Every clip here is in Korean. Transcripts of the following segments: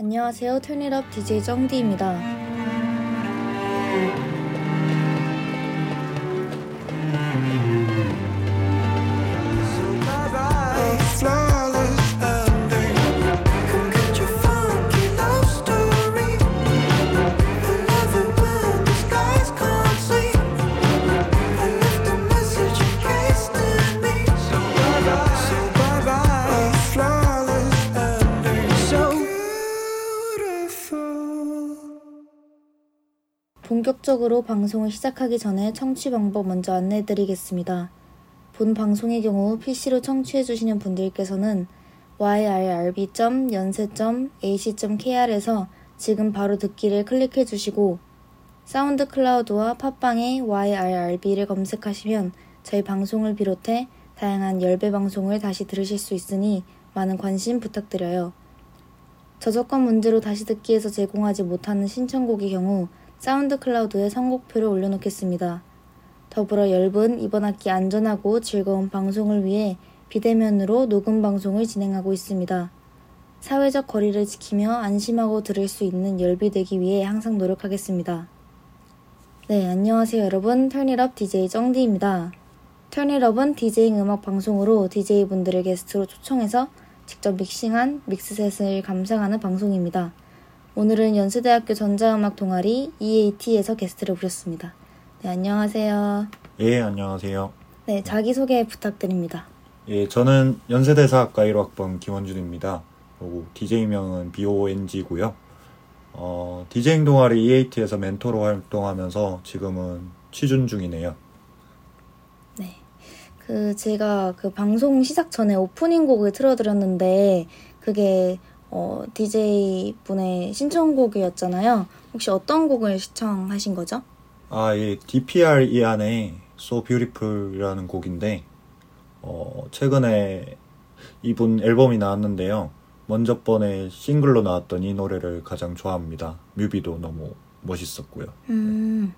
안녕하세요. 턴잇업 DJ 정디입니다. 본격적으로 방송을 시작하기 전에 청취 방법 먼저 안내해 드리겠습니다. 본 방송의 경우 PC로 청취해 주시는 분들께서는 yrrb.연세.ac.kr에서 지금 바로 듣기를 클릭해 주시고 사운드 클라우드와 팟빵에 YRRB를 검색하시면 저희 방송을 비롯해 다양한 열배 방송을 다시 들으실 수 있으니 많은 관심 부탁드려요. 저작권 문제로 다시 듣기에서 제공하지 못하는 신청곡의 경우 SoundCloud에 선곡표를 올려놓겠습니다. 더불어 열분 이번 학기 안전하고 즐거운 방송을 위해 비대면으로 녹음 방송을 진행하고 있습니다. 사회적 거리를 지키며 안심하고 들을 수 있는 열비되기 위해 항상 노력하겠습니다. 네, 안녕하세요 여러분. Turn It Up DJ 정디입니다. Turn It Up은 DJing 음악 방송으로 DJ분들을 게스트로 초청해서 직접 믹싱한 믹스셋을 감상하는 방송입니다. 오늘은 연세대학교 전자음악 동아리 EAT에서 게스트를 부렸습니다. 네, 안녕하세요. 예, 안녕하세요. 네, 자기소개 부탁드립니다. 예, 저는 연세대사학과 1학번 김원준입니다. 그리고 DJ명은 BONG고요. 어, DJing 동아리 EAT에서 멘토로 활동하면서 지금은 취준 중이네요. 네. 그, 제가 그 방송 시작 전에 오프닝 곡을 틀어드렸는데, 그게, 어, DJ 분의 신청곡이었잖아요. 혹시 어떤 곡을 시청하신 거죠? 아, 예, DPR 이 안에 So Beautiful이라는 곡인데, 어, 최근에 이분 앨범이 나왔는데요. 먼저 번에 싱글로 나왔던 이 노래를 가장 좋아합니다. 뮤비도 너무 멋있었고요. 음.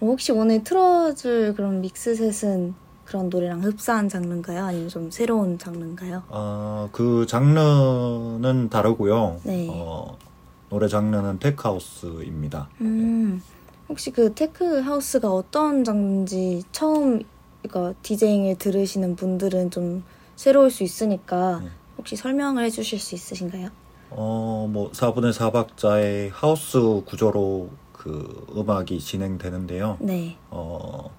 혹시 오늘 틀어줄 그런 믹스셋은 그런 노래랑 흡사한 장르인가요? 아니면 좀 새로운 장르인가요? 아, 그 장르는 다르고요. 네. 어, 노래 장르는 tech house입니다. 음, 혹시 그 tech house가 어떤 장르인지 처음 그러니까 DJing을 들으시는 분들은 좀 새로울 수 있으니까 네. 혹시 설명을 해주실 수 있으신가요? 어, 뭐 4분의 4박자의 하우스 구조로 그 음악이 진행되는데요. 네. 어,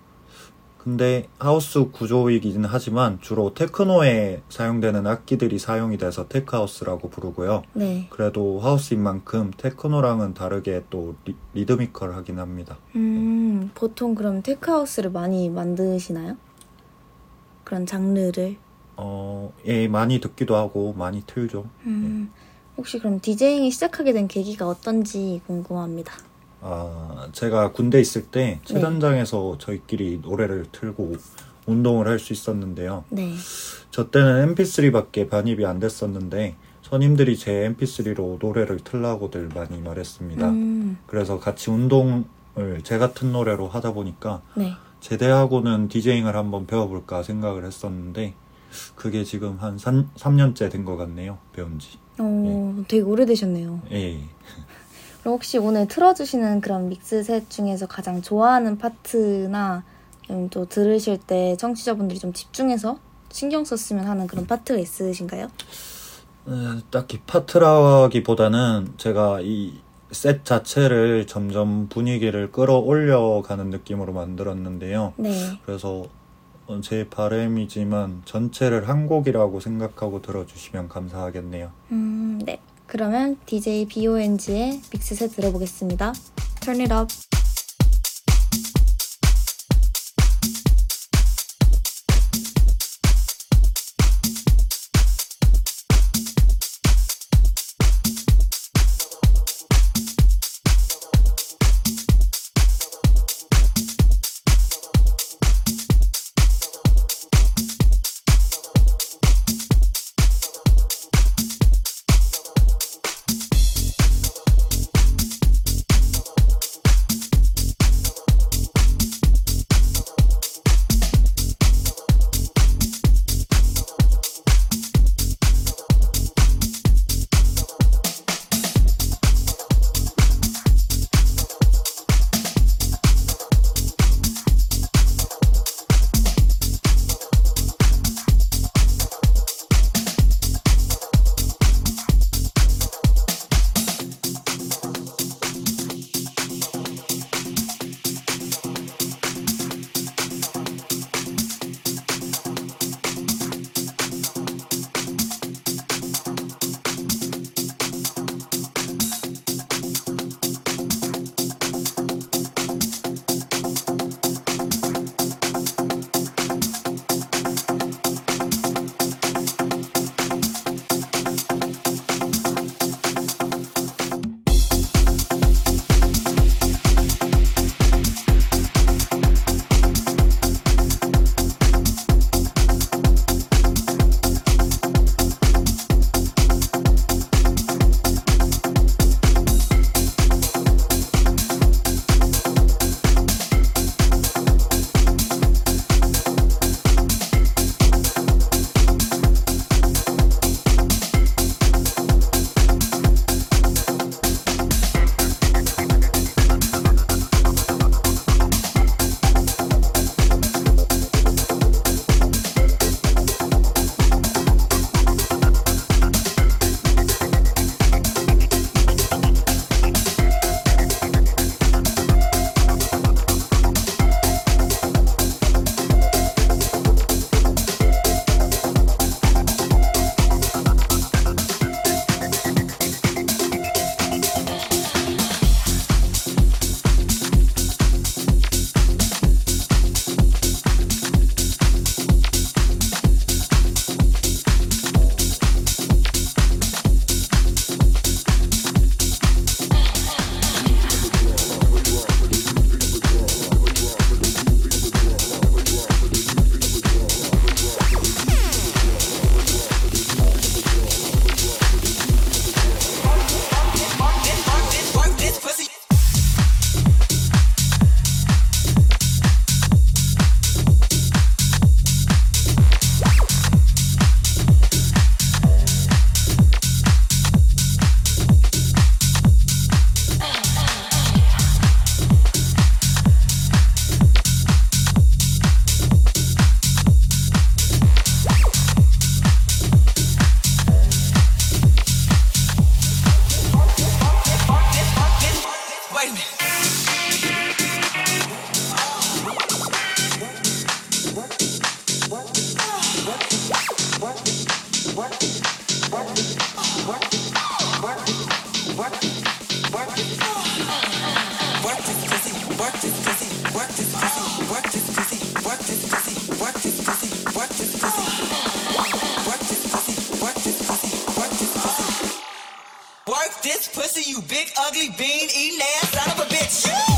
근데 하우스 구조이긴 하지만 주로 테크노에 사용되는 악기들이 사용이 돼서 tech house라고 부르고요. 네. 그래도 house인 만큼 테크노랑은 다르게 또 리, 리드미컬하긴 합니다. 음, 보통 그럼 tech house를 많이 만드시나요? 그런 장르를. 어, 예, 많이 듣기도 하고 많이 틀죠. 음, 혹시 그럼 디제잉이 시작하게 된 계기가 어떤지 궁금합니다. 아, 제가 군대 있을 때 체전장에서 저희끼리 노래를 틀고 운동을 할 수 있었는데요. 네. 저 때는 mp3밖에 반입이 안 됐었는데 선임들이 제 mp3로 노래를 틀라고들 많이 말했습니다. 음, 그래서 같이 운동을 제 같은 노래로 하다 보니까 네. 제대하고는 디제잉을 한번 배워볼까 생각을 했었는데 그게 지금 한 3, 년째 된 것 같네요. 배운 지. 어, 되게 오래되셨네요. 예. 그럼 혹시 오늘 틀어주시는 그런 믹스셋 중에서 가장 좋아하는 파트나 좀또 들으실 때 청취자분들이 좀 집중해서 신경 썼으면 하는 그런 파트가 있으신가요? 에, 딱히 파트라기보다는 제가 이 셋 자체를 점점 분위기를 끌어올려 가는 느낌으로 만들었는데요. 네. 그래서 어, 제 바람이지만 전체를 한 곡이라고 생각하고 들어주시면 감사하겠네요. 음, 네. 그러면 DJ BONG의 믹스셋 들어보겠습니다. Turn it up. ugly bean eating ass son of a bitch.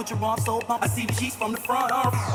with your mom, so pop. I see the sheets from the front. All right.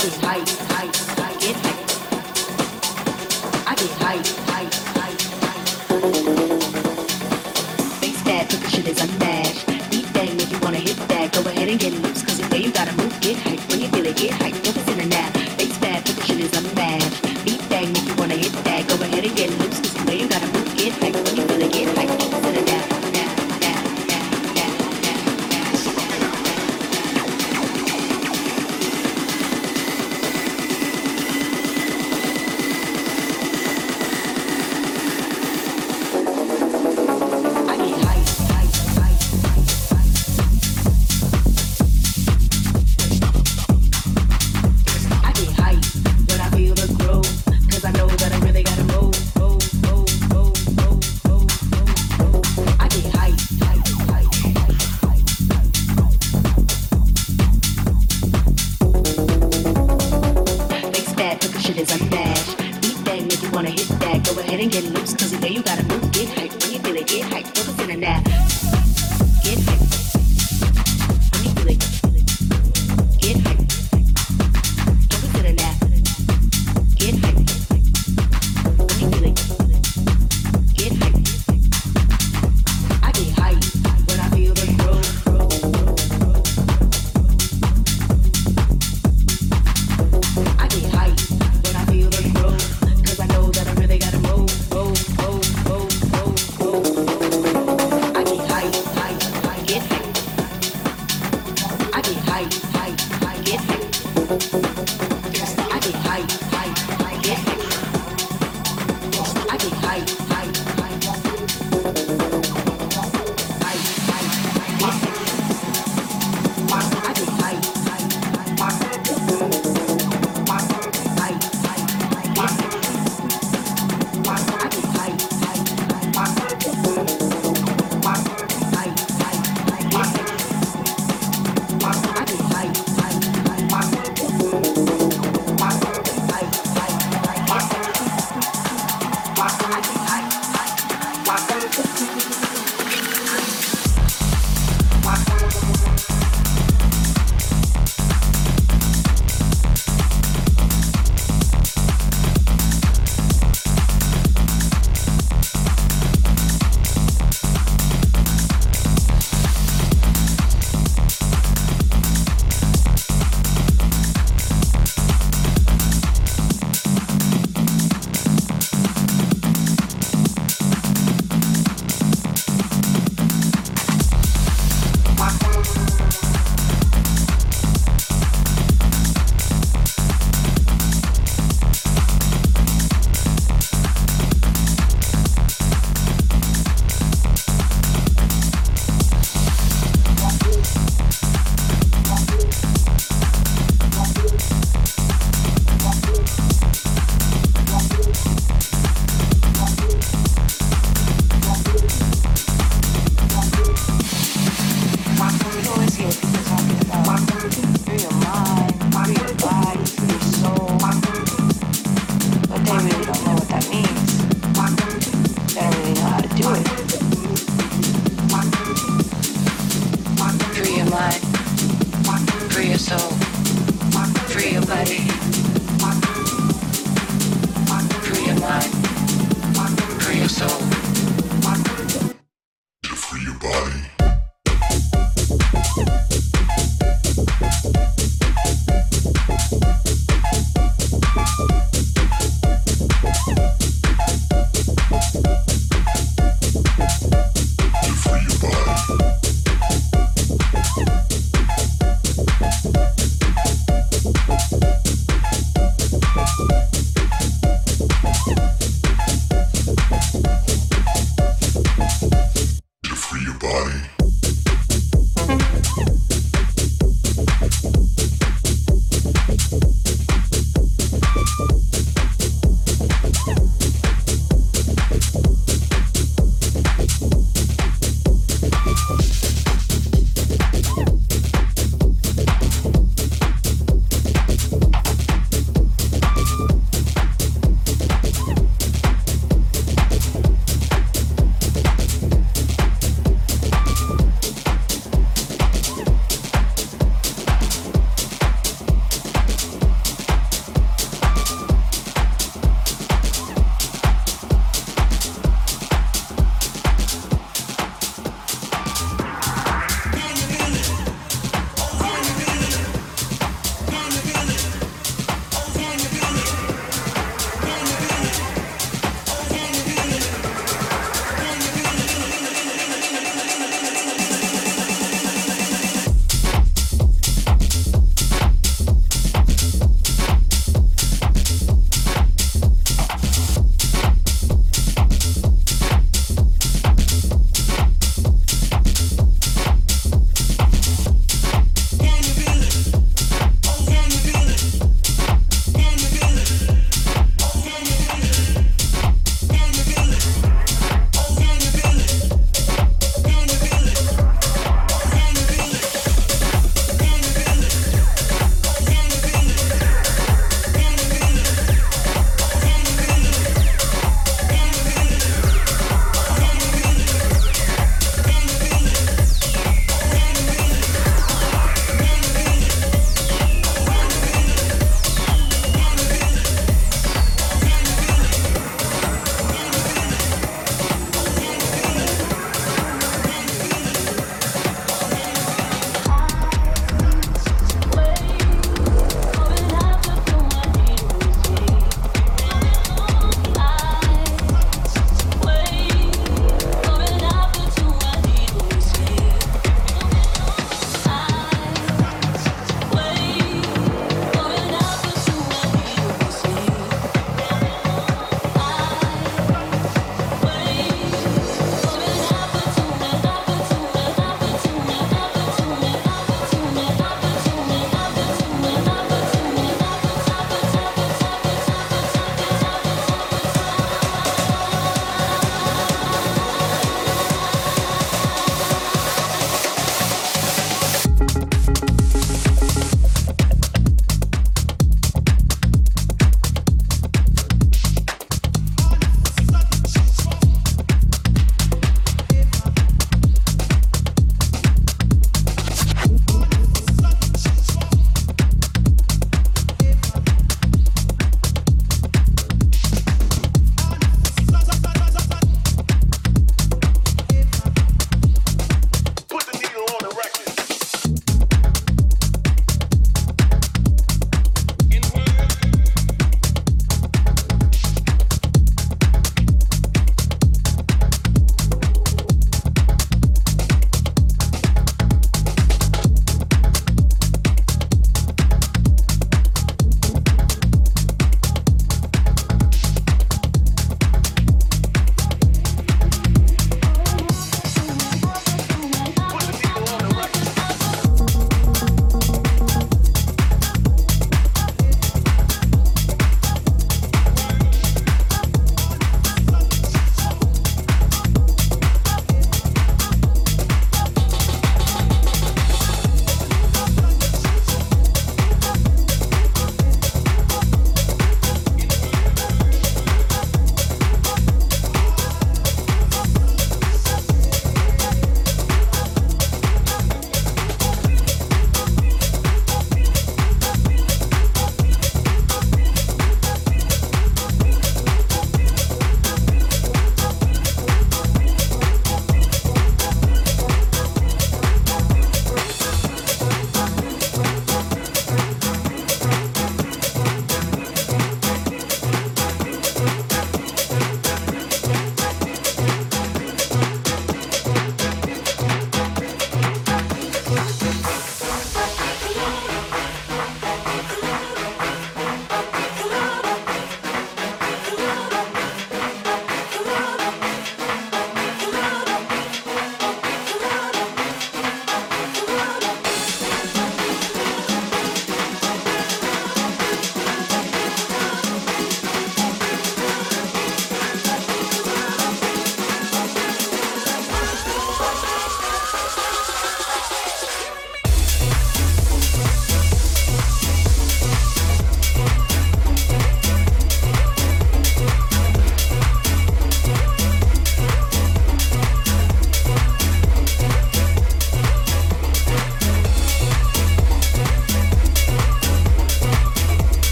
Get hype. Hype, hype, hype Base fat, position is unbashed Beat bang, make you wanna hit back, go ahead and get loose the way you gotta move, get hype When you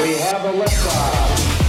We have a liftoff.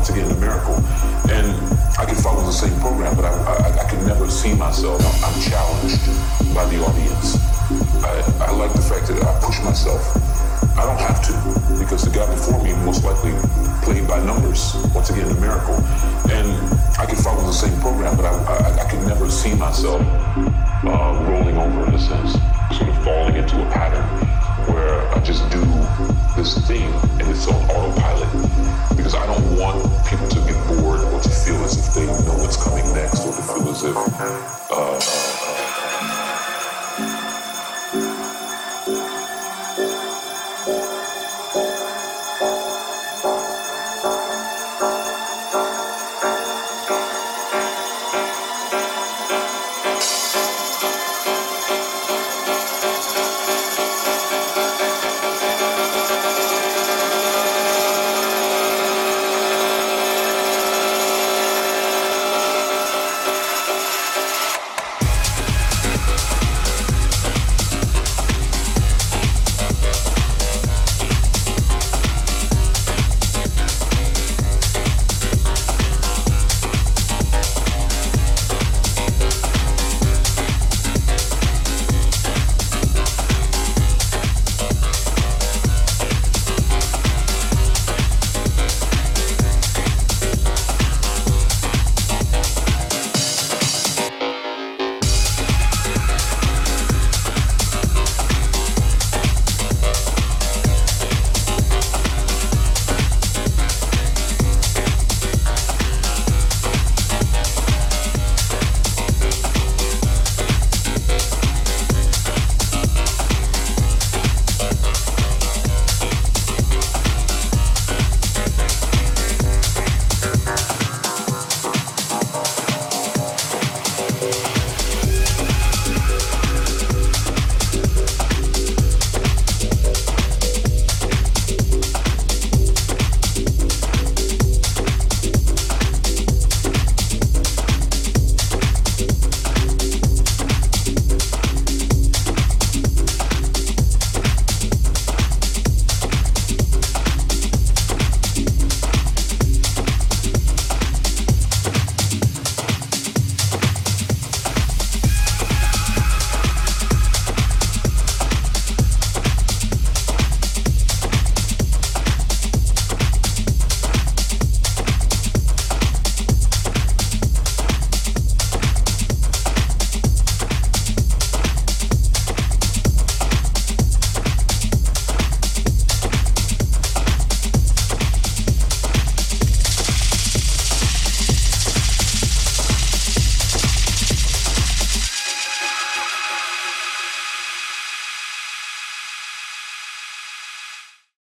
Once again, a miracle. And I can follow the same program, but I, I, I can never see myself. I'm challenged by the audience. I, I like the fact that I push myself. I don't have to, because the guy before me most likely played by numbers. Once again, a miracle. And I can follow the same program, but I, I, I can never see myself uh, rolling over in a sense, sort of falling into a pattern where I just do this thing and it's on autopilot because I don't want people to get bored or to feel as if they know what's coming next or to feel as if uh, uh,